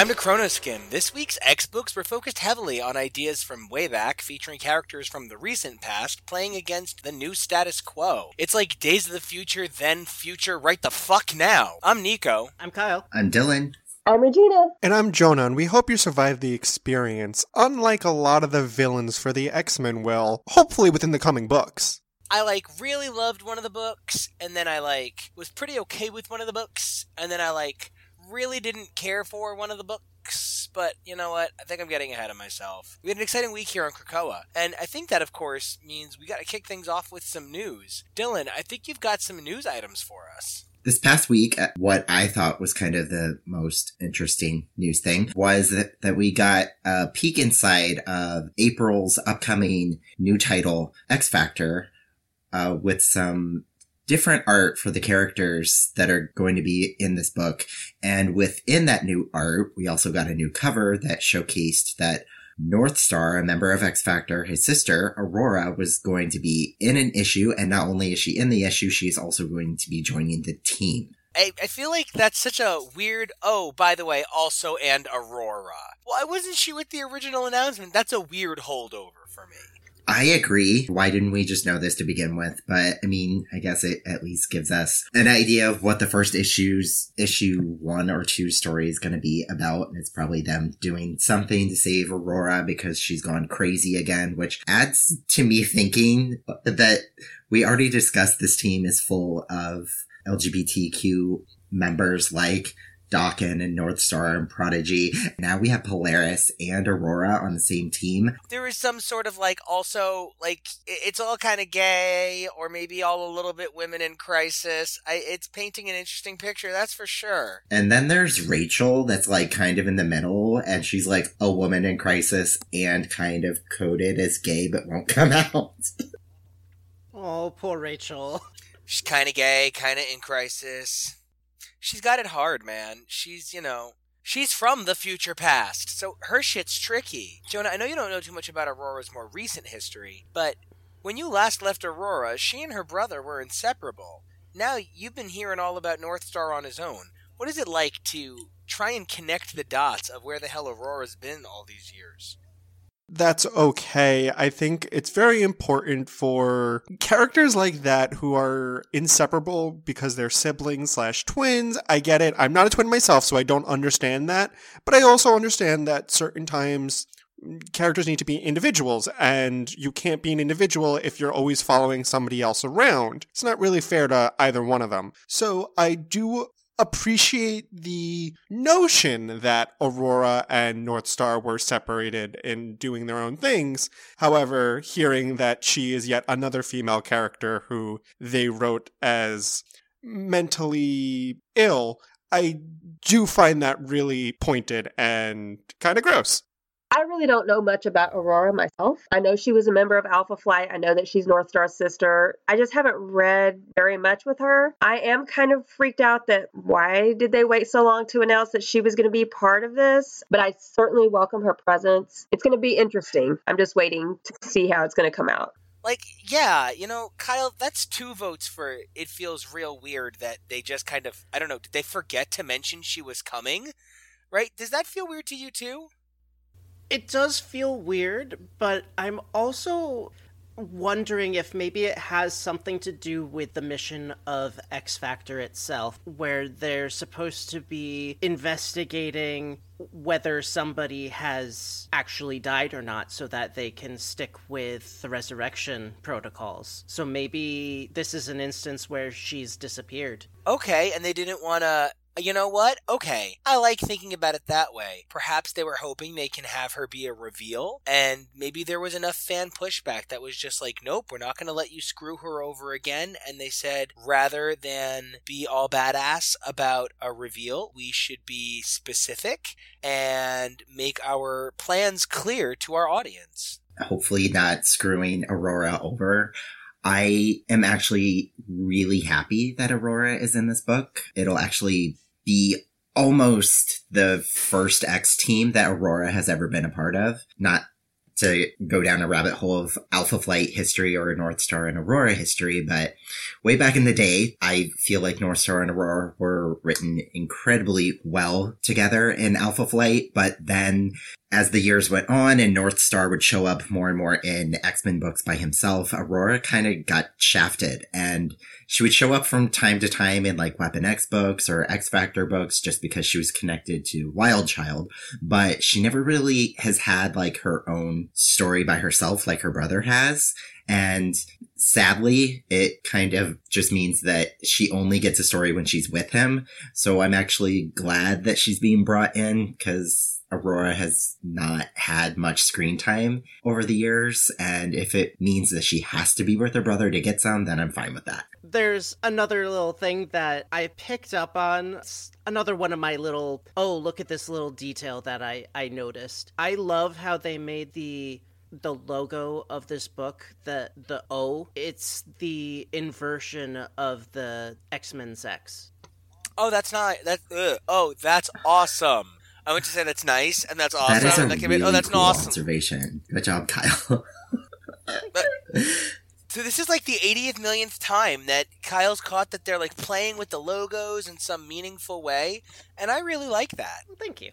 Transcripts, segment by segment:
Time to Chronoskim. This week's X books were focused heavily on ideas from way back, featuring characters from the recent past playing against the new status quo. It's like Days of the Future, then Future, right the fuck now. I'm Nico. I'm Kyle. I'm Dylan. I'm Regina. And I'm Jonah, and we hope you survived the experience, unlike a lot of the villains for the X Men will, hopefully within the coming books. I like really loved one of the books, and then I like was pretty okay with one of the books, and then I like really didn't care for one of the books, but you know what? I think I'm getting ahead of myself. We had an exciting week here on Krakoa, and I think that, of course, means we got to kick things off with some news. Dylan, I think you've got some news items for us. This past week, uh, what I thought was kind of the most interesting news thing was that, that we got a peek inside of April's upcoming new title, X Factor, uh, with some different art for the characters that are going to be in this book. And within that new art, we also got a new cover that showcased that North Star, a member of X Factor, his sister, Aurora, was going to be in an issue. And not only is she in the issue, she's also going to be joining the team. I, I feel like that's such a weird, oh, by the way, also and Aurora. Why wasn't she with the original announcement? That's a weird holdover for me. I agree. Why didn't we just know this to begin with? But I mean, I guess it at least gives us an idea of what the first issues, issue one or two story is going to be about. And it's probably them doing something to save Aurora because she's gone crazy again, which adds to me thinking that we already discussed this team is full of LGBTQ members like Daken and North Star and Prodigy. Now we have Polaris and Aurora on the same team. There is some sort of like also like it's all kind of gay or maybe all a little bit women in crisis. I, it's painting an interesting picture, that's for sure. And then there's Rachel that's like kind of in the middle and she's like a woman in crisis and kind of coded as gay but won't come out. oh, poor Rachel. She's kind of gay, kind of in crisis she's got it hard, man. She's, you know, she's from the future past, so her shit's tricky. Jonah, I know you don't know too much about Aurora's more recent history, but when you last left Aurora, she and her brother were inseparable. Now you've been hearing all about North Star on his own. What is it like to try and connect the dots of where the hell Aurora's been all these years? That's okay. I think it's very important for characters like that who are inseparable because they're siblings slash twins. I get it. I'm not a twin myself, so I don't understand that. But I also understand that certain times mm, characters need to be individuals and you can't be an individual if you're always following somebody else around. It's not really fair to either one of them. So I do appreciate the notion that Aurora and North Star were separated and doing their own things. However, hearing that she is yet another female character who they wrote as mentally ill, I do find that really pointed and kind of gross. I really don't know much about Aurora myself. I know she was a member of Alpha Flight. I know that she's North Star's sister. I just haven't read very much with her. I am kind of freaked out that why did they wait so long to announce that she was going to be part of this? But I certainly welcome her presence. It's going to be interesting. I'm just waiting to see how it's going to come out. Like, yeah, you know, Kyle, that's two votes for it feels real weird that they just kind of, I don't know, did they forget to mention she was coming? Right? Does that feel weird to you too? It does feel weird, but I'm also wondering if maybe it has something to do with the mission of X Factor itself, where they're supposed to be investigating whether somebody has actually died or not so that they can stick with the resurrection protocols. So maybe this is an instance where she's disappeared. Okay, and they didn't want to You know what? Okay. I like thinking about it that way. Perhaps they were hoping they can have her be a reveal, and maybe there was enough fan pushback that was just like, nope, we're not going to let you screw her over again. And they said, rather than be all badass about a reveal, we should be specific and make our plans clear to our audience. Hopefully, not screwing Aurora over. I am actually really happy that Aurora is in this book. It'll actually be almost the first X team that Aurora has ever been a part of. Not to go down a rabbit hole of Alpha Flight history or North Star and Aurora history, but way back in the day, I feel like North Star and Aurora were written incredibly well together in Alpha Flight, but then as the years went on and North Star would show up more and more in X-Men books by himself, Aurora kind of got shafted and she would show up from time to time in like Weapon X books or X Factor books just because she was connected to Wild Child, but she never really has had like her own story by herself like her brother has. And sadly, it kind of just means that she only gets a story when she's with him. So I'm actually glad that she's being brought in because Aurora has not had much screen time over the years. And if it means that she has to be with her brother to get some, then I'm fine with that. There's another little thing that I picked up on. Another one of my little, oh, look at this little detail that I, I noticed. I love how they made the the logo of this book, the the O, it's the inversion of the X Men's X. Oh, that's not that. Ugh. Oh, that's awesome. I went to say that's nice and that's awesome. That is a That really oh, that's cool an awesome. observation. Good job, Kyle. But- so this is like the 80th millionth time that Kyle's caught that they're like playing with the logos in some meaningful way, and I really like that. Well, thank you.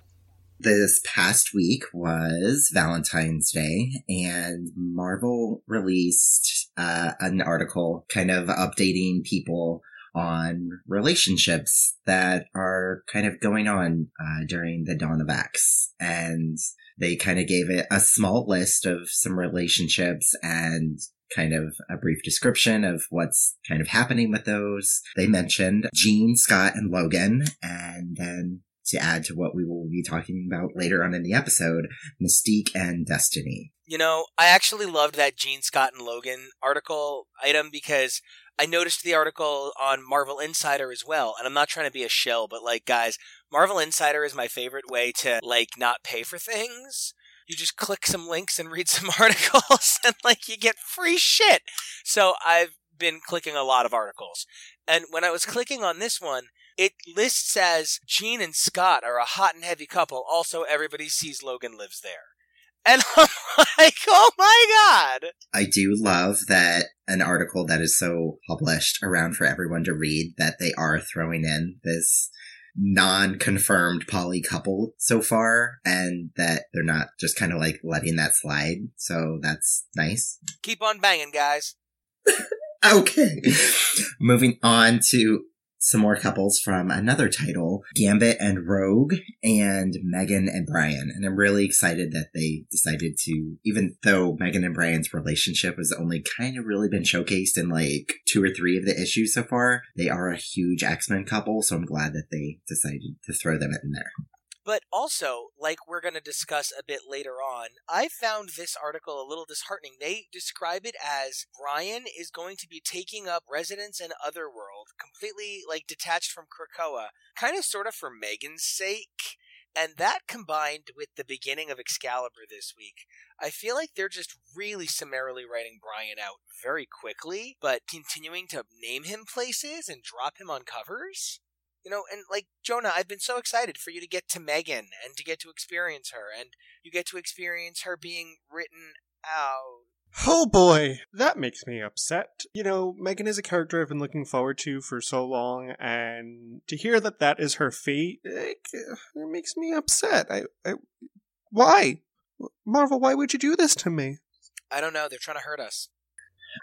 this past week was Valentine's Day, and Marvel released uh, an article kind of updating people on relationships that are kind of going on uh, during the dawn of X. And they kind of gave it a small list of some relationships and kind of a brief description of what's kind of happening with those. They mentioned Jean, Scott, and Logan, and then to add to what we will be talking about later on in the episode, Mystique and Destiny. You know, I actually loved that Jean Scott and Logan article item because I noticed the article on Marvel Insider as well, and I'm not trying to be a shell, but like guys, Marvel Insider is my favorite way to like not pay for things. You just click some links and read some articles and like you get free shit. So I've been clicking a lot of articles. And when I was clicking on this one, it lists as Jean and Scott are a hot and heavy couple. Also, everybody sees Logan lives there. And I'm like, oh my god! I do love that an article that is so published around for everyone to read that they are throwing in this non-confirmed poly couple so far and that they're not just kind of like letting that slide. So that's nice. Keep on banging, guys. Okay. Moving on to some more couples from another title, Gambit and Rogue and Megan and Brian. And I'm really excited that they decided to, even though Megan and Brian's relationship has only kind of really been showcased in like two or three of the issues so far, they are a huge X-Men couple. So I'm glad that they decided to throw them in there. But also, like we're going to discuss a bit later on, I found this article a little disheartening. They describe it as Brian is going to be taking up residence in Otherworld, completely like detached from Krakoa, kind of sort of for Megan's sake. And that combined with the beginning of Excalibur this week, I feel like they're just really summarily writing Brian out very quickly, but continuing to name him places and drop him on covers. You know, and like Jonah, I've been so excited for you to get to Megan and to get to experience her, and you get to experience her being written out. Oh boy, that makes me upset. You know, Megan is a character I've been looking forward to for so long, and to hear that that is her fate, it, it makes me upset. I, I, why, Marvel? Why would you do this to me? I don't know. They're trying to hurt us.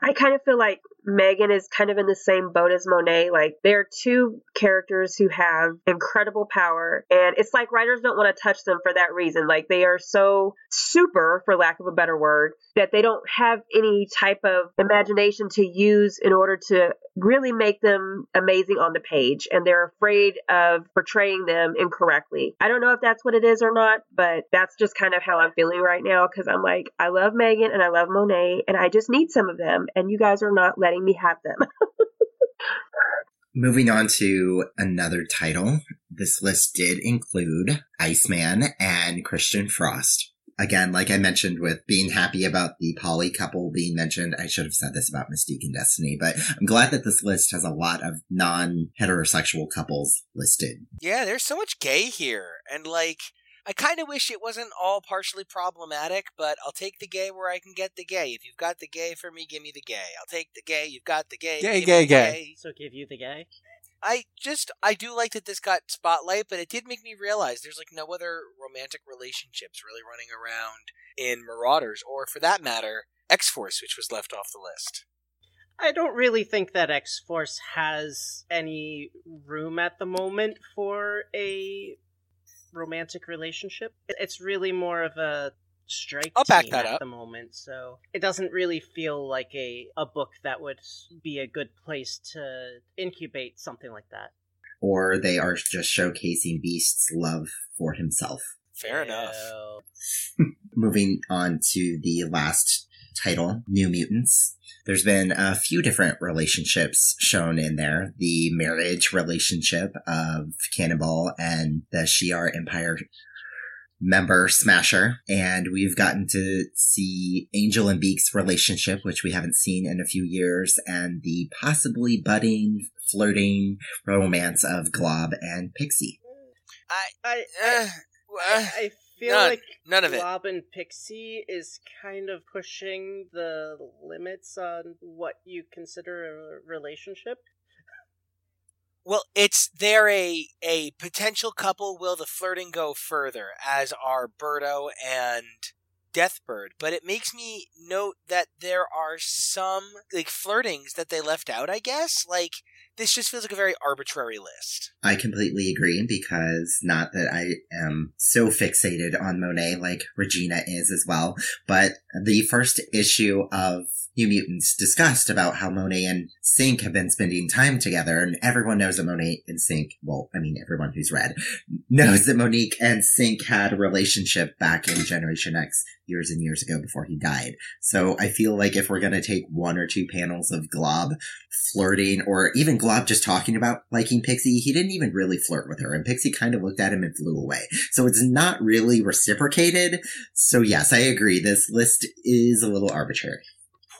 I kind of feel like Megan is kind of in the same boat as Monet. Like, they're two characters who have incredible power, and it's like writers don't want to touch them for that reason. Like, they are so super, for lack of a better word, that they don't have any type of imagination to use in order to really make them amazing on the page, and they're afraid of portraying them incorrectly. I don't know if that's what it is or not, but that's just kind of how I'm feeling right now because I'm like, I love Megan and I love Monet, and I just need some of them, and you guys are not letting me have them. Moving on to another title, this list did include Iceman and Christian Frost. Again, like I mentioned with being happy about the poly couple being mentioned, I should have said this about Mystique and Destiny, but I'm glad that this list has a lot of non heterosexual couples listed. Yeah, there's so much gay here. And like, I kind of wish it wasn't all partially problematic, but I'll take the gay where I can get the gay. If you've got the gay for me, give me the gay. I'll take the gay. You've got the gay. Gay, give gay, me the gay. So give you the gay. I just I do like that this got spotlight, but it did make me realize there's like no other romantic relationships really running around in Marauders, or for that matter, X Force, which was left off the list. I don't really think that X Force has any room at the moment for a romantic relationship. It's really more of a strike I'll back team that at up. the moment, so it doesn't really feel like a a book that would be a good place to incubate something like that. Or they are just showcasing Beast's love for himself. Fair enough. Moving on to the last title, New Mutants. There's been a few different relationships shown in there. The marriage relationship of Cannonball and the Shi'ar Empire member Smasher. And we've gotten to see Angel and Beak's relationship, which we haven't seen in a few years, and the possibly budding, flirting romance of Glob and Pixie. I, I, uh, I, uh, I feel none- like none of it. Glob and Pixie is kind of pushing the limits on what you consider a relationship. Well, it's they're a a potential couple. Will the flirting go further? As are Birdo and Deathbird. But it makes me note that there are some like flirtings that they left out. I guess like this just feels like a very arbitrary list. I completely agree because not that I am so fixated on Monet like Regina is as well, but the first issue of New Mutants discussed about how Monet and Synch have been spending time together, and everyone knows that Monet and Synch, well, I mean, everyone who's read knows that Monique and Synch had a relationship back in Generation X years and years ago before he died. So I feel like if we're going to take one or two panels of Glob flirting or even Glob just talking about liking Pixie, he didn't even really flirt with her and Pixie kind of looked at him and flew away. So it's not really reciprocated. So yes, I agree. This list is a little arbitrary.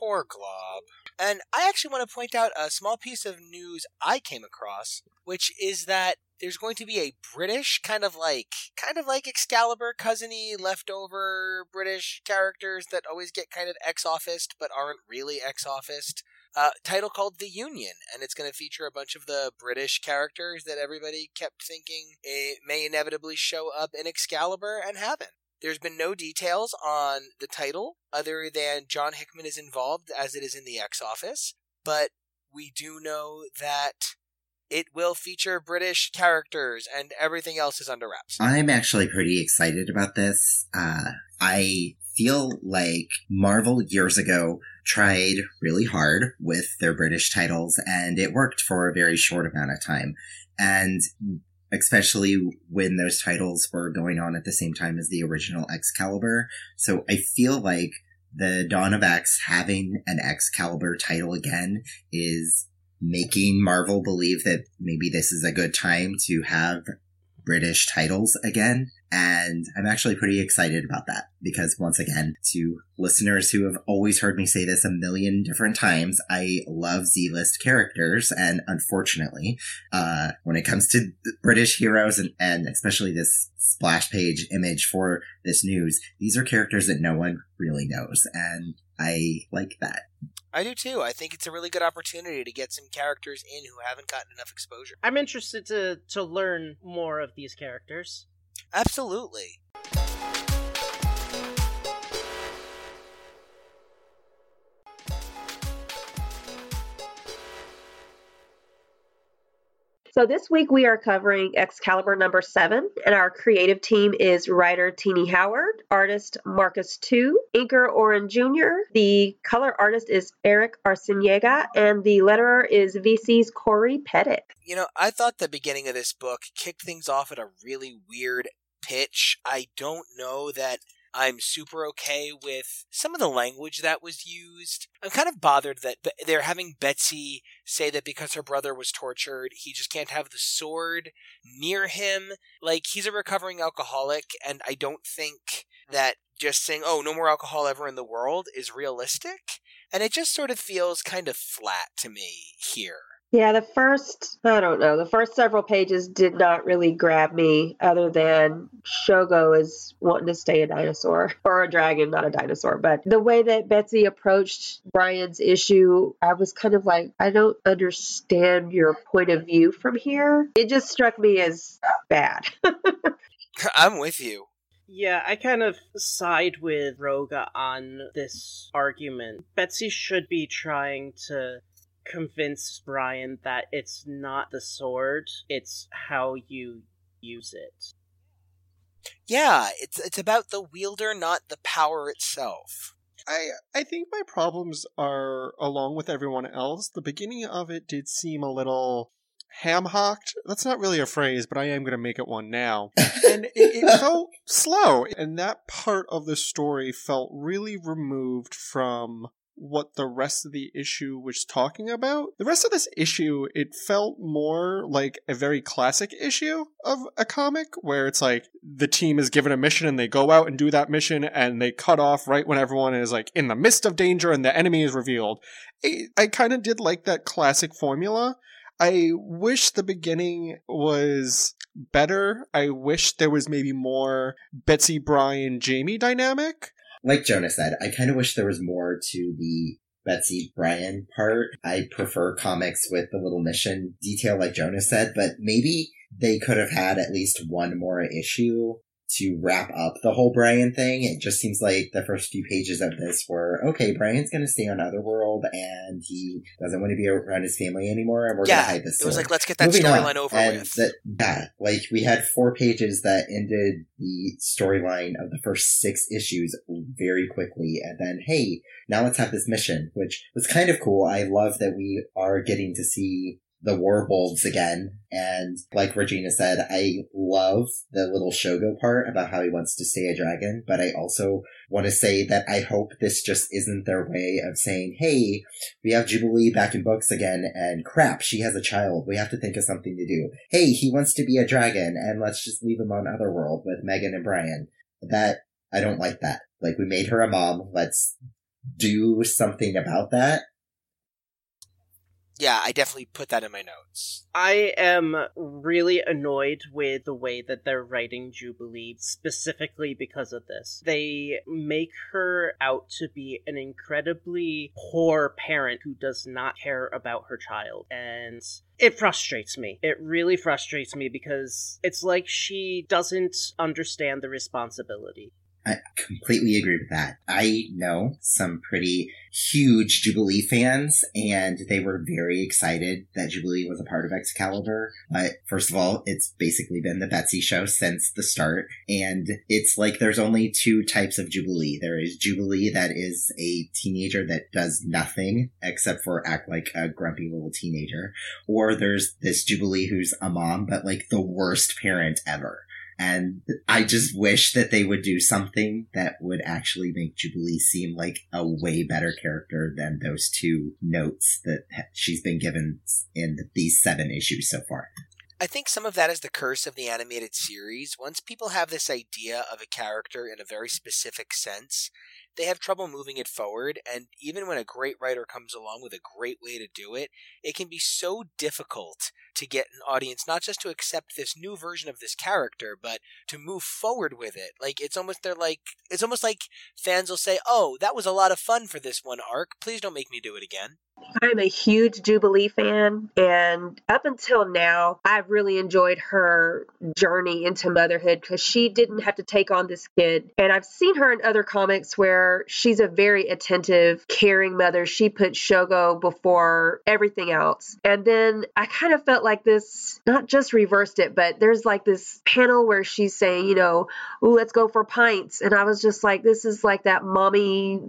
Poor Glob. And I actually want to point out a small piece of news I came across, which is that there's going to be a British kind of like kind of like Excalibur cousiny leftover British characters that always get kind of ex officed but aren't really ex officed. Uh, title called The Union, and it's going to feature a bunch of the British characters that everybody kept thinking may inevitably show up in Excalibur and haven't. There's been no details on the title other than John Hickman is involved as it is in the X office, but we do know that it will feature British characters and everything else is under wraps. I'm actually pretty excited about this. Uh, I feel like Marvel years ago tried really hard with their British titles and it worked for a very short amount of time. And especially when those titles were going on at the same time as the original Excalibur. So I feel like the Dawn of X having an Excalibur title again is making Marvel believe that maybe this is a good time to have British titles again. And I'm actually pretty excited about that because once again, to listeners who have always heard me say this a million different times, I love Z-list characters. And unfortunately, uh, when it comes to British heroes and, and especially this splash page image for this news, these are characters that no one really knows. And I like that. I do too. I think it's a really good opportunity to get some characters in who haven't gotten enough exposure. I'm interested to to learn more of these characters. Absolutely. So this week we are covering Excalibur number seven, and our creative team is writer Tini Howard, artist Marcus To, inker Oren Jr., the color artist is Erick Arciniega, and the letterer is VC's Cory Petit. You know, I thought the beginning of this book kicked things off at a really weird pitch. I don't know that I'm super okay with some of the language that was used. I'm kind of bothered that they're having Betsy say that because her brother was tortured, he just can't have the sword near him. Like, he's a recovering alcoholic, and I don't think that just saying, oh, no more alcohol ever in the world is realistic. And it just sort of feels kind of flat to me here. Yeah, the first, I don't know, the first several pages did not really grab me other than Shogo is wanting to stay a dinosaur or a dragon, not a dinosaur. But the way that Betsy approached Brian's issue, I was kind of like, I don't understand your point of view from here. It just struck me as bad. I'm with you. Yeah, I kind of side with Rogue on this argument. Betsy should be trying to convince Brian that it's not the sword, it's how you use it. Yeah, it's it's about the wielder, not the power itself. I I think my problems are along with everyone else. The beginning of it did seem a little ham hocked. That's not really a phrase, but I am going to make it one now. and it, it, felt slow. And that part of the story felt really removed from what the rest of the issue was talking about. The rest of this issue, it felt more like a very classic issue of a comic where it's like the team is given a mission and they go out and do that mission and they cut off right when everyone is like in the midst of danger and the enemy is revealed. I, I kind of did like that classic formula. I wish the beginning was better. I wish there was maybe more Betsy, Brian, Jamie dynamic like Jonah said, I kind of wish there was more to the Betsy Brian part. I prefer comics with the little mission detail, like Jonah said, but maybe they could have had at least one more issue to wrap up the whole Brian thing. It just seems like the first few pages of this were okay. Brian's going to stay on Otherworld, and he doesn't want to be around his family anymore, and we're yeah, going to hide this. It was like let's get that storyline over and with. The, yeah, like we had four pages that ended the storyline of the first six issues very quickly, and then hey, now let's have this mission, which was kind of cool. I love that we are getting to see the Warwolves again. And like Regina said, I love the little Shogo part about how he wants to stay a dragon, but I also want to say that I hope this just isn't their way of saying, hey, we have Jubilee back in books again, and crap, she has a child. We have to think of something to do. Hey, he wants to be a dragon, and let's just leave him on Otherworld with Megan and Brian. That, I don't like that. Like, we made her a mom. Let's do something about that yeah, I definitely put that in my notes. I am really annoyed with the way that they're writing Jubilee, specifically because of this. They make her out to be an incredibly poor parent who does not care about her child. And it frustrates me. It really frustrates me because it's like she doesn't understand the responsibility. I completely agree with that. I know some pretty huge Jubilee fans, and they were very excited that Jubilee was a part of Excalibur. But first of all, it's basically been the Betsy show since the start, and it's like there's only two types of Jubilee. There is Jubilee that is a teenager that does nothing except for act like a grumpy little teenager, or there's this Jubilee who's a mom, but like the worst parent ever. And I just wish that they would do something that would actually make Jubilee seem like a way better character than those two notes that she's been given in these seven issues so far. I think some of that is the curse of the animated series. Once people have this idea of a character in a very specific sense, they have trouble moving it forward. And even when a great writer comes along with a great way to do it, it can be so difficult to get an audience not just to accept this new version of this character, but to move forward with it. Like it's almost they're like it's almost like fans will say, "Oh, that was a lot of fun for this one arc. Please don't make me do it again." I'm a huge Jubilee fan, and up until now, I've really enjoyed her journey into motherhood because she didn't have to take on this kid. And I've seen her in other comics where she's a very attentive, caring mother. She puts Shogo before everything else. And then I kind of felt like this, not just reversed it, but there's like this panel where she's saying, you know, ooh, let's go for pints. And I was just like, this is like that mommy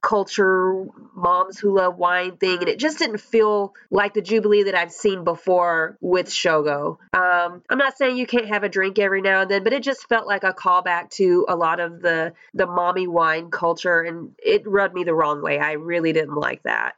culture, moms who love wine thing. And it just didn't feel like the Jubilee that I've seen before with Shogo. Um, I'm not saying you can't have a drink every now and then, but it just felt like a callback to a lot of the, the mommy wine culture. And it rubbed me the wrong way. I really didn't like that.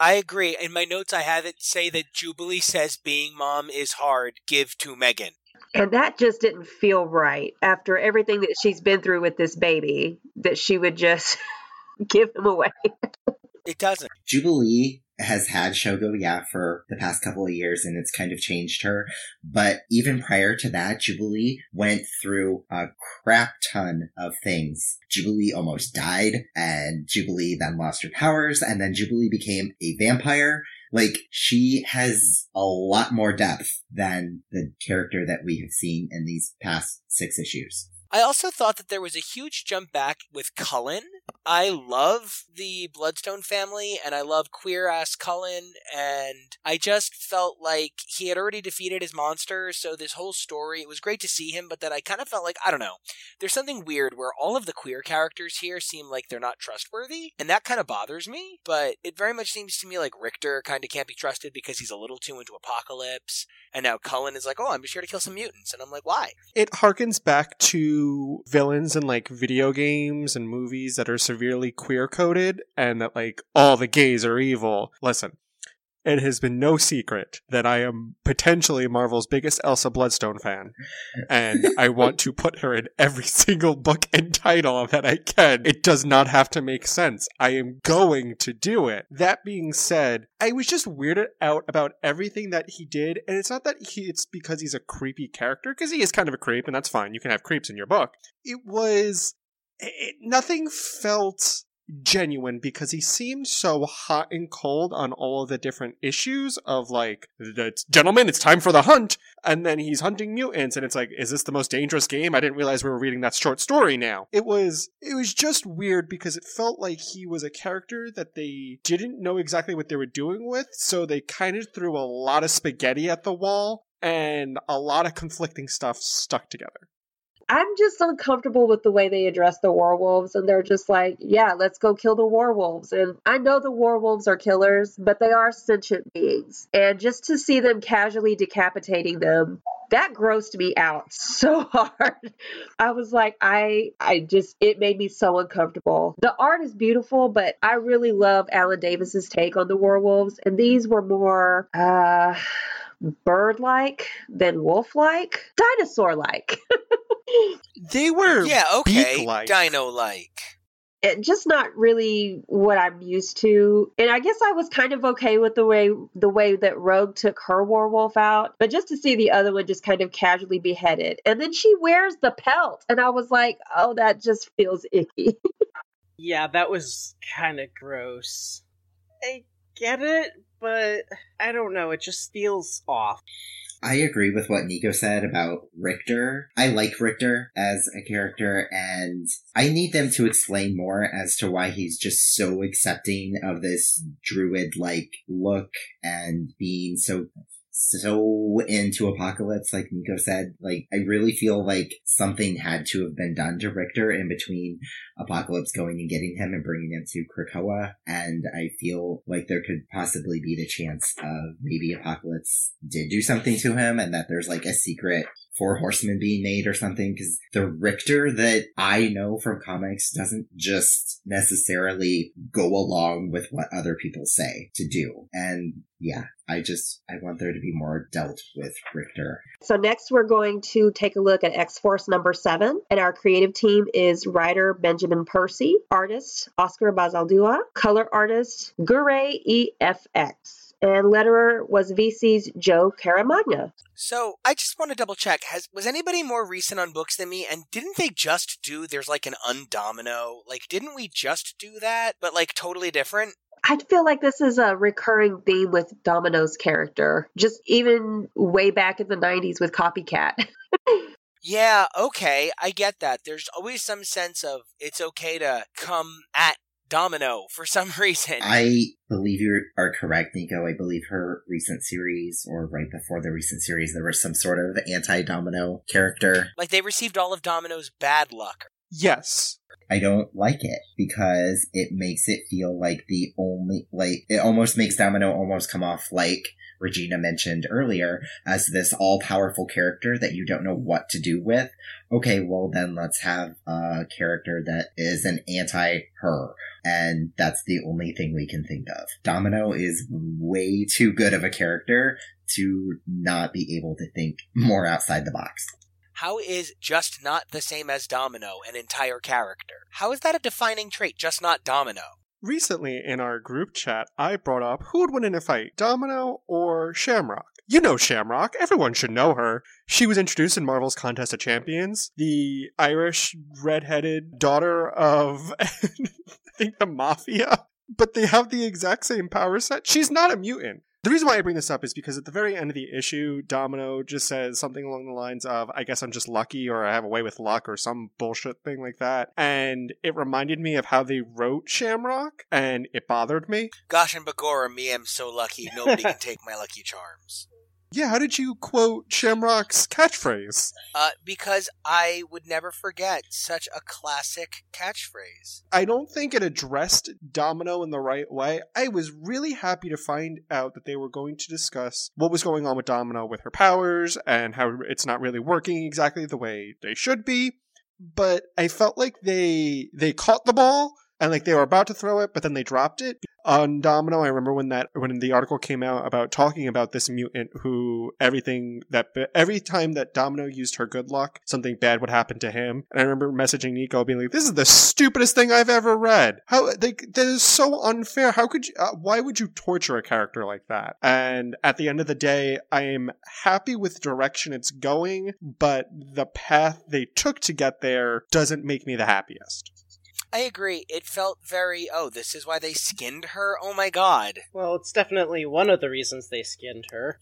I agree. In my notes, I have it say that Jubilee says being mom is hard. Give to Megan. And that just didn't feel right after everything that she's been through with this baby, that she would just give him away. It doesn't. Jubilee has had Shogo, yeah, for the past couple of years and it's kind of changed her. But even prior to that, Jubilee went through a crap ton of things. Jubilee almost died and Jubilee then lost her powers and then Jubilee became a vampire. Like she has a lot more depth than the character that we have seen in these past six issues. I also thought that there was a huge jump back with Cullen. I love the Bloodstone family and I love queer ass Cullen and I just felt like he had already defeated his monster, so this whole story, it was great to see him, but then I kind of felt like, I don't know, there's something weird where all of the queer characters here seem like they're not trustworthy, and that kind of bothers me, but it very much seems to me like Richter kind of can't be trusted because he's a little too into Apocalypse, and now Cullen is like, oh, I'm just here to kill some mutants, and I'm like, why? It harkens back to villains in like video games and movies that are severely queer coded and that like all the gays are evil. Listen, it has been no secret that I am potentially Marvel's biggest Elsa Bloodstone fan, and I want to put her in every single book and title that I can. It does not have to make sense. I am going to do it. That being said, I was just weirded out about everything that he did, and it's not that he, it's because he's a creepy character, because he is kind of a creep, and that's fine. You can have creeps in your book. It was. It, nothing felt genuine because he seems so hot and cold on all of the different issues of like the gentlemen it's time for the hunt and then he's hunting mutants and it's like is this the most dangerous game? I didn't realize we were reading that short story now. It was it was just weird because it felt like he was a character that they didn't know exactly what they were doing with so they kind of threw a lot of spaghetti at the wall and a lot of conflicting stuff stuck together I'm just uncomfortable with the way they address the werewolves, and they're just like, yeah, let's go kill the werewolves. And I know the werewolves are killers, but they are sentient beings. And just to see them casually decapitating them, that grossed me out so hard. I was like, I, I just, it made me so uncomfortable. The art is beautiful, but I really love Alan Davis's take on the werewolves, and these were more, uh, bird like than wolf like, dinosaur like. they were yeah okay dino like it, just not really what I'm used to. And I guess I was kind of okay with the way the way that Rogue took her werewolf out, but just to see the other one just kind of casually beheaded. And then she wears the pelt and I was like, "Oh, that just feels icky." yeah, that was kind of gross. I get it, but I don't know, it just feels off. I agree with what Nico said about Richter. I like Richter as a character and I need them to explain more as to why he's just so accepting of this druid like look and being so so into Apocalypse, like Nico said. Like, I really feel like something had to have been done to Richter in between Apocalypse going and getting him and bringing him to Krakoa. And I feel like there could possibly be the chance of maybe Apocalypse did do something to him and that there's like a secret Four Horsemen being made or something because the Richter that I know from comics doesn't just necessarily go along with what other people say to do. And yeah, I just, I want there to be more dealt with Richter. So next we're going to take a look at X-Force number seven. And our creative team is writer Benjamin Percy, artist Oscar Bazaldua, color artist Gure EFX and letterer was VC's Joe Caramagna. So I just want to double check: has was anybody more recent on books than me? And didn't they just do? There's like an Undomino. Like, didn't we just do that? But like totally different. I feel like this is a recurring theme with Domino's character, just even way back in the 90s with Copycat. Yeah, okay, I get that. There's always some sense of it's okay to come at Domino for some reason. I believe you are correct, Nico. I believe her recent series, or right before the recent series, there was some sort of anti Domino character. like they received all of Domino's bad luck. Yes. I don't like it because it makes it feel like the only, like, it almost makes Domino almost come off like Regina mentioned earlier as this all powerful character that you don't know what to do with. Okay, well then let's have a character that is an anti her. And that's the only thing we can think of. Domino is way too good of a character to not be able to think more outside the box. How is just not the same as Domino an entire character? How is that a defining trait, just not Domino? Recently in our group chat, I brought up who would win in a fight, Domino or Shamrock? You know Shamrock. Everyone should know her. She was introduced in Marvel's Contest of Champions, the Irish redheaded daughter of, I think, the Mafia. But they have the exact same power set. She's not a mutant. The reason why I bring this up is because at the very end of the issue, Domino just says something along the lines of, I guess I'm just lucky or I have a way with luck or some bullshit thing like that. And it reminded me of how they wrote Shamrock and it bothered me. Gosh and Bagora, me am so lucky, nobody can take my lucky charms. Yeah, how did you quote Shamrock's catchphrase? Uh, because I would never forget such a classic catchphrase. I don't think it addressed Domino in the right way. I was really happy to find out that they were going to discuss what was going on with Domino with her powers and how it's not really working exactly the way they should be. But I felt like they they caught the ball and like they were about to throw it, but then they dropped it. On Domino, I remember when that when the article came out about talking about this mutant who everything that every time that Domino used her good luck, something bad would happen to him. And I remember messaging Nico being like, "This is the stupidest thing I've ever read. How like that is so unfair. How could you? Uh, why would you torture a character like that?" And at the end of the day, I am happy with direction it's going, but the path they took to get there doesn't make me the happiest. I agree. It felt very, oh, this is why they skinned her? Oh my god. Well, it's definitely one of the reasons they skinned her.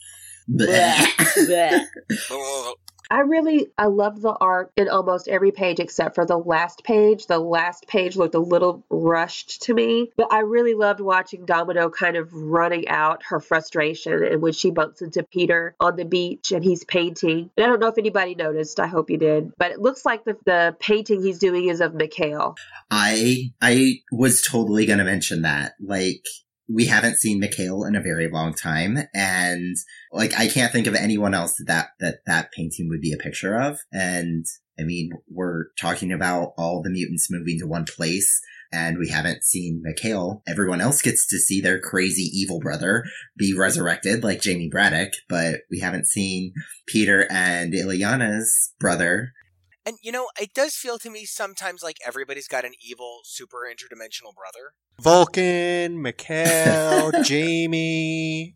Blech. Blech. I really I loved the art in almost every page except for the last page. The last page looked a little rushed to me, but I really loved watching Domino kind of running out her frustration and when she bumps into Peter on the beach and he's painting. And I don't know if anybody noticed. I hope you did, but it looks like the the painting he's doing is of Mikhail. I I was totally gonna mention that. Like we haven't seen Mikhail in a very long time, and like I can't think of anyone else that that that, painting would be a picture of. And I mean, we're talking about all the mutants moving to one place. And we haven't seen Mikhail. Everyone else gets to see their crazy evil brother be resurrected like Jamie Braddock, but we haven't seen Peter and Illyana's brother And you know, it does feel to me sometimes like everybody's got an evil, super interdimensional brother. Vulcan, Mikhail, Jamie.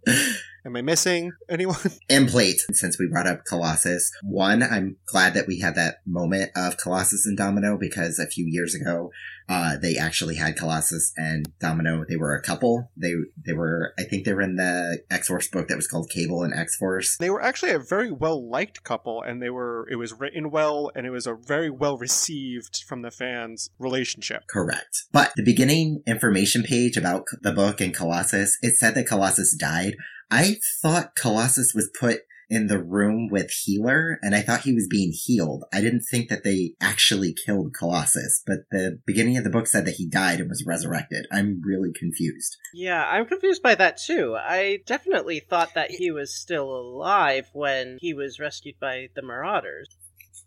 Am I missing anyone? and plate since we brought up colossus one i'm glad that we had that moment of colossus and domino because a few years ago uh, they actually had colossus and domino they were a couple they they were i think they were in the x-force book that was called cable and x-force They were actually a very well liked couple, and they were. It was written well, and it was a very well received from the fans relationship. correct but the beginning information page about the book and colossus it said that colossus died i thought colossus was put in the room with healer and i thought he was being healed i didn't think that they actually killed colossus but the beginning of the book said that he died and was resurrected i'm really confused Yeah, I'm confused by that too. I definitely thought that he was still alive when he was rescued by the Marauders.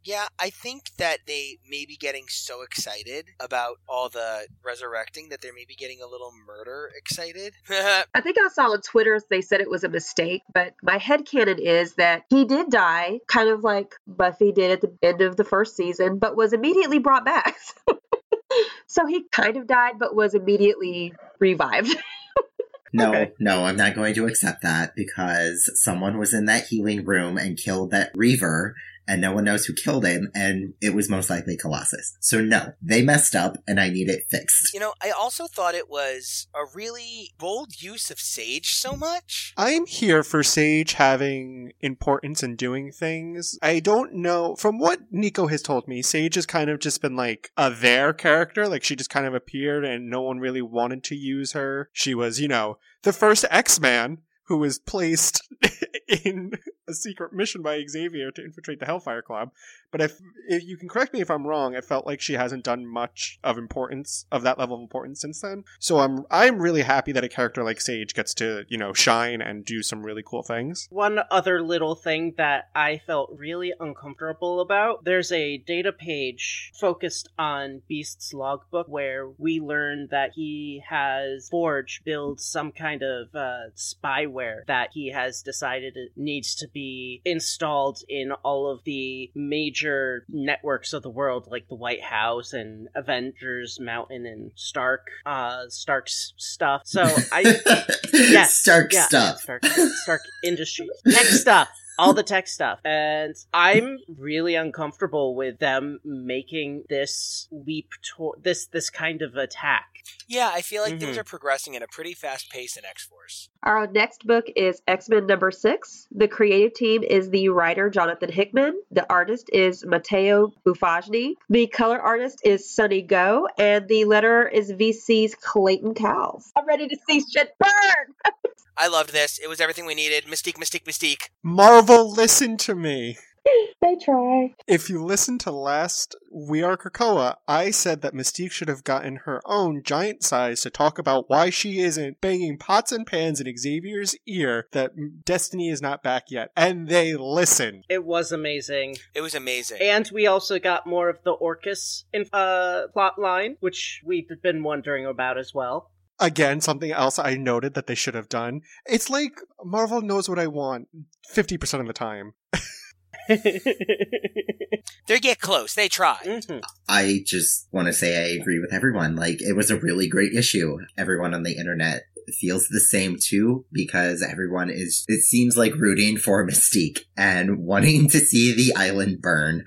Yeah, I think that they may be getting so excited about all the resurrecting that they're maybe getting a little murder excited. I think I saw on Twitter they said it was a mistake, but my head headcanon is that he did die, kind of like Buffy did at the end of the first season, but was immediately brought back. so he kind of died, but was immediately revived. no Okay. no i'm not going to accept that because someone was in that healing room and killed that reaver and no one knows who killed him, and it was most likely Colossus. So no, they messed up, and I need it fixed. You know, I also thought it was a really bold use of Sage so much. I'm here for Sage having importance and doing things. I don't know. From what Nico has told me, Sage has kind of just been like a there character. Like she just kind of appeared and no one really wanted to use her. She was, you know, the first X Man who was placed in a secret mission by Xavier to infiltrate the Hellfire Club. But if, if you can correct me if I'm wrong, it felt like she hasn't done much of importance of that level of importance since then. So I'm I'm really happy that a character like Sage gets to you know shine and do some really cool things. One other little thing that I felt really uncomfortable about there's a data page focused on Beast's logbook where we learn that he has Forge build some kind of uh, spyware that he has decided it needs to be installed in all of the major networks of the world, like the White House and Avengers Mountain and Stark, uh, Stark's stuff. So I, yes, Stark yeah, stuff. Stark, Stark Industries, tech stuff. All the tech stuff. And I'm really uncomfortable with them making this leap toward this this kind of attack. Yeah, I feel like things Mhm. are progressing at a pretty fast pace in X Force. Our next book is X Men number six. The creative team is the writer Jonathan Hickman. The artist is Matteo Buffagni. The color artist is Sunny Gho. And the letterer is VC's Clayton Cowles. I'm ready to see shit burn! I loved this. It was everything we needed. Mystique, Mystique, Mystique. Marvel, listen to me. they try. If you listen to last We Are Krakoa, I said that Mystique should have gotten her own giant size to talk about why she isn't banging pots and pans in Xavier's ear that Destiny is not back yet. And they listened. It was amazing. It was amazing. And we also got more of the Orchis in, uh, plot line, which we've been wondering about as well. Again, something else I noted that they should have done. It's like Marvel knows what I want 50% of the time. they get close. They try. Mhm. I just want to say I agree with everyone. Like, it was a really great issue. Everyone on the internet feels the same too because everyone is, it seems like rooting for Mystique and wanting to see the island burn.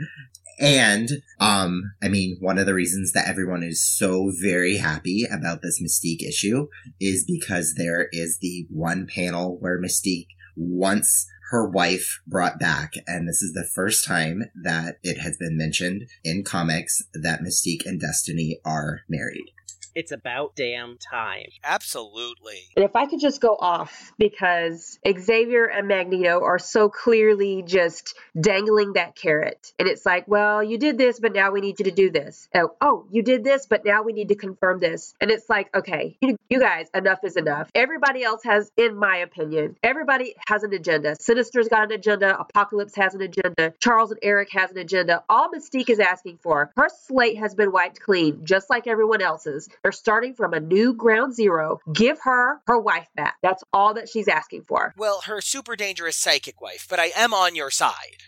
And, um, I mean, one of the reasons that everyone is so very happy about this Mystique issue is because there is the one panel where Mystique wants her wife brought back. And this is the first time that it has been mentioned in comics that Mystique and Destiny are married. It's about damn time. Absolutely. And if I could just go off because Xavier and Magneto are so clearly just dangling that carrot. And it's like, well, you did this, but now we need you to do this. Oh, oh, you did this, but now we need to confirm this. And it's like, okay, you, you guys, enough is enough. Everybody else has, in my opinion, everybody has an agenda. Sinister's got an agenda. Apocalypse has an agenda. Charles and Eric has an agenda. All Mystique is asking for, her slate has been wiped clean, just like everyone else's. They're starting from a new ground zero. Give her her wife back. That's all that she's asking for. Well, her super dangerous psychic wife, but I am on your side.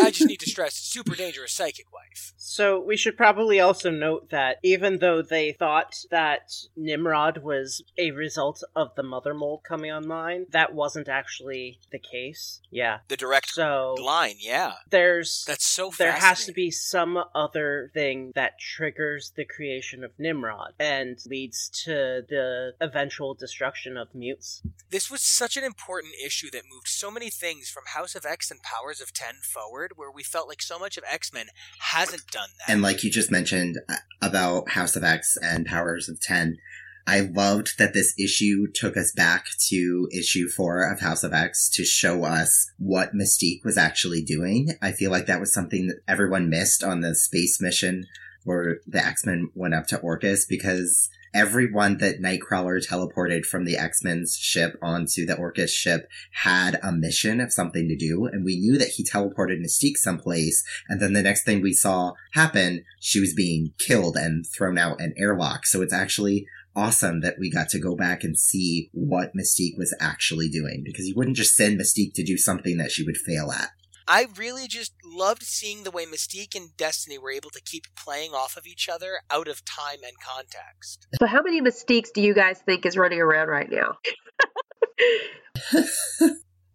I just need to stress super dangerous psychic wife. So we should probably also note that even though they thought that Nimrod was a result of the mother mold coming online, that wasn't actually the case. Yeah. The direct So line, yeah. there's That's so there has to be some other thing that triggers the creation of Nimrod and leads to the eventual destruction of mutes. This was such an important issue that moved so many things from House of X and Powers of 10 forward, where we felt like so much of X Men hasn't done that. And like you just mentioned uh, about House of X and Powers of 10, I loved that this issue took us back to issue four of House of X to show us what Mystique was actually doing. I feel like that was something that everyone missed on the space mission where the X-Men went up to Orchis because everyone that Nightcrawler teleported from the X-Men's ship onto the Orchis ship had a mission of something to do. And we knew that he teleported Mystique someplace. And then the next thing we saw happen, she was being killed and thrown out an airlock. So it's actually awesome that we got to go back and see what Mystique was actually doing because you wouldn't just send Mystique to do something that she would fail at. I really just loved seeing the way Mystique and Destiny were able to keep playing off of each other out of time and context. So, how many Mystiques do you guys think is running around right now?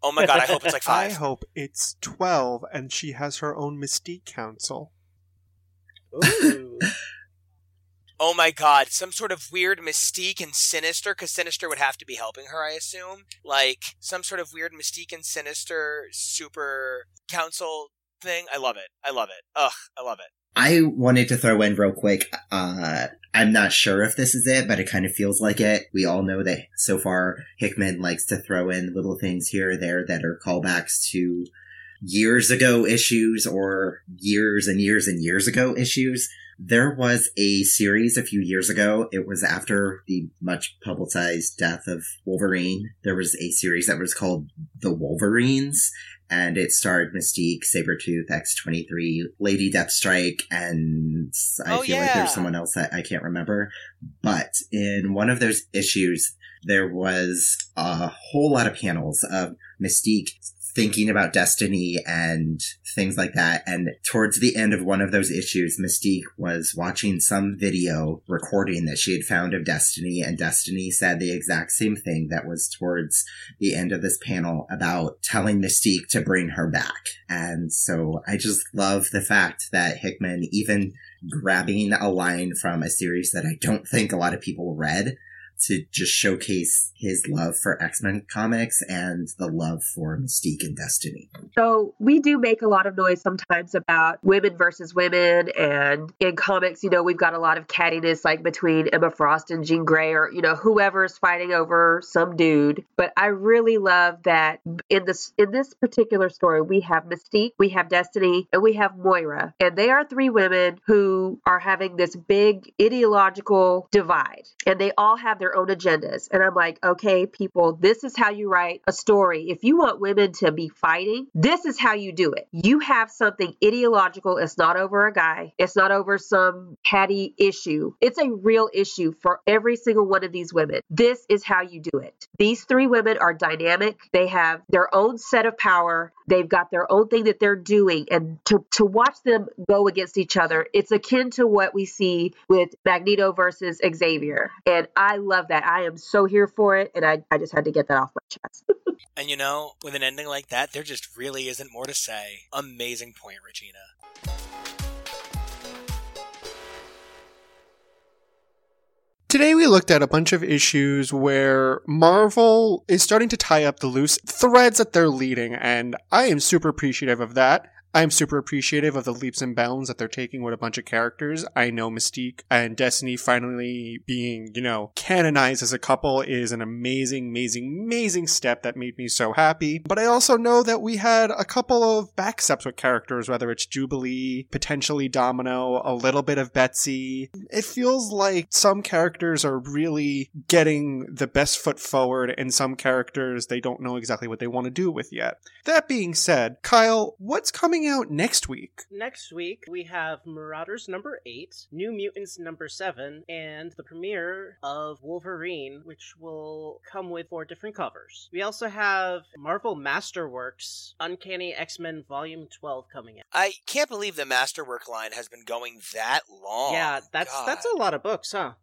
Oh my god, I hope it's like I hope it's 12 and she has her own Mystique Council. Ooh. Oh my god, some sort of weird mystique and sinister, because Sinister would have to be helping her, I assume. Like, some sort of weird mystique and sinister super council thing. I love it. I love it. Ugh, I love it. I wanted to throw in real quick. Uh, I'm not sure if this is it, but it kind of feels like it. We all know that so far Hickman likes to throw in little things here or there that are callbacks to years ago issues or years and years and years ago issues. There was a series a few years ago. It was after the much publicized death of Wolverine. There was a series that was called The Wolverines and it starred Mystique, Sabretooth, X23, Lady Deathstrike, and I Oh, feel like there's someone else that I can't remember. But in one of those issues, there was a whole lot of panels of Mystique thinking about destiny and things like that. And towards the end of one of those issues, Mystique was watching some video recording that she had found of Destiny, and Destiny said the exact same thing that was towards the end of this panel about telling Mystique to bring her back. And so I just love the fact that Hickman, even grabbing a line from a series that I don't think a lot of people read, to just showcase his love for X-Men comics and the love for Mystique and Destiny. So we do make a lot of noise sometimes about women versus women, and in comics, you know, we've got a lot of cattiness like between Emma Frost and Jean Grey, or you know, whoever's fighting over some dude. But I really love that in this in this particular story, we have Mystique, we have Destiny, and we have Moira, and they are three women who are having this big ideological divide, and they all have their own agendas. And I'm like, okay, people, this is how you write a story. If you want women to be fighting, this is how you do it. You have something ideological. It's not over a guy, it's not over some petty issue. It's a real issue for every single one of these women. This is how you do it. These three women are dynamic, they have their own set of power. They've got their own thing that they're doing, and to, to watch them go against each other, it's akin to what we see with Magneto versus Xavier. And I love that. I am so here for it, and I, I just had to get that off my chest. And you know, with an ending like that, there just really isn't more to say. Amazing point, Regina. Today we looked at a bunch of issues where Marvel is starting to tie up the loose threads that they're leading, and I am super appreciative of that. I am super appreciative of the leaps and bounds that they're taking with a bunch of characters. I know Mystique and Destiny finally being, you know, canonized as a couple is an amazing, amazing, amazing step that made me so happy. But I also know that we had a couple of backsteps with characters, whether it's Jubilee, potentially Domino, a little bit of Betsy. It feels like some characters are really getting the best foot forward, and some characters they don't know exactly what they want to do with yet. That being said, Kyle, what's coming out next week? Next week, we have Marauders number 8, New Mutants number 7, and the premiere of Wolverine, which will come with four different covers. We also have Marvel Masterworks Uncanny X Men Volume 12 coming out. I can't believe the Masterwork line has been going that long. yeah, that's that's a lot of books, huh?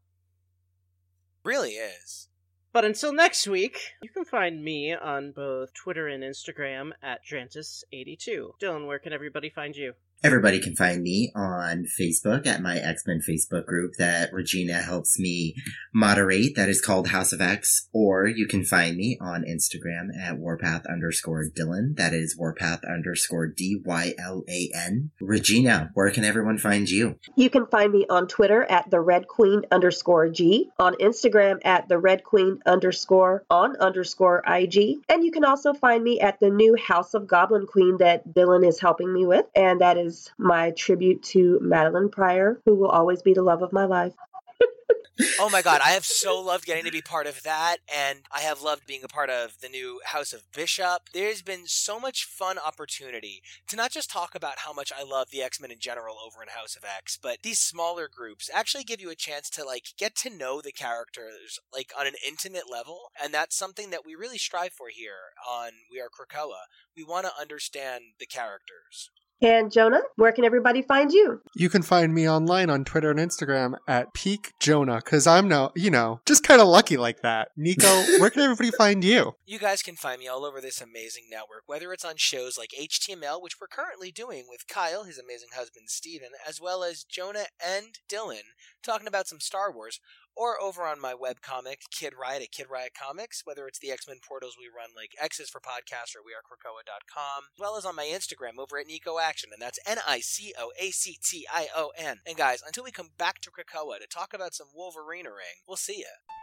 really is. But until next week, you can find me on both Twitter and Instagram at Drantis82. Dylan, where can everybody find you? Everybody can find me on Facebook at my X-Men Facebook group that Regina helps me moderate. That is called House of X. Or you can find me on Instagram at Warpath underscore Dylan. That is Warpath underscore D-Y-L-A-N. Regina, where can everyone find you? You can find me on Twitter at the Red Queen underscore G, on Instagram at the Red Queen underscore on underscore IG, and you can also find me at the new House of Goblin Queen that Dylan is helping me with, and that is my tribute to Madelyne Pryor, who will always be the love of my life. Oh my god, I have so loved getting to be part of that, and I have loved being a part of the new House of Bishop. There's been so much fun opportunity to not just talk about how much I love the X Men in general over in House of X, but these smaller groups actually give you a chance to like get to know the characters like on an intimate level, and that's something that we really strive for here on We Are Krakoa. We want to understand the characters. And Jonah, where can everybody find you? You can find me online on Twitter and Instagram at Peak Jonah, because I'm no, you know, just kind of lucky like that. Nico, where can everybody find you? You guys can find me all over this amazing network, whether it's on shows like HTML, which we're currently doing with Kyle, his amazing husband Steven, as well as Jonah and Dylan talking about some Star Wars, or over on my webcomic, Kid Riot at Kid Riot Comics, whether it's the X Men portals we run like X's for Podcast or wearekrakoa.com, as well as on my Instagram over at Nico Action, and that's N I C O A C T I O N. And guys, until we come back to Krakoa to talk about some Wolverine ring, we'll see ya.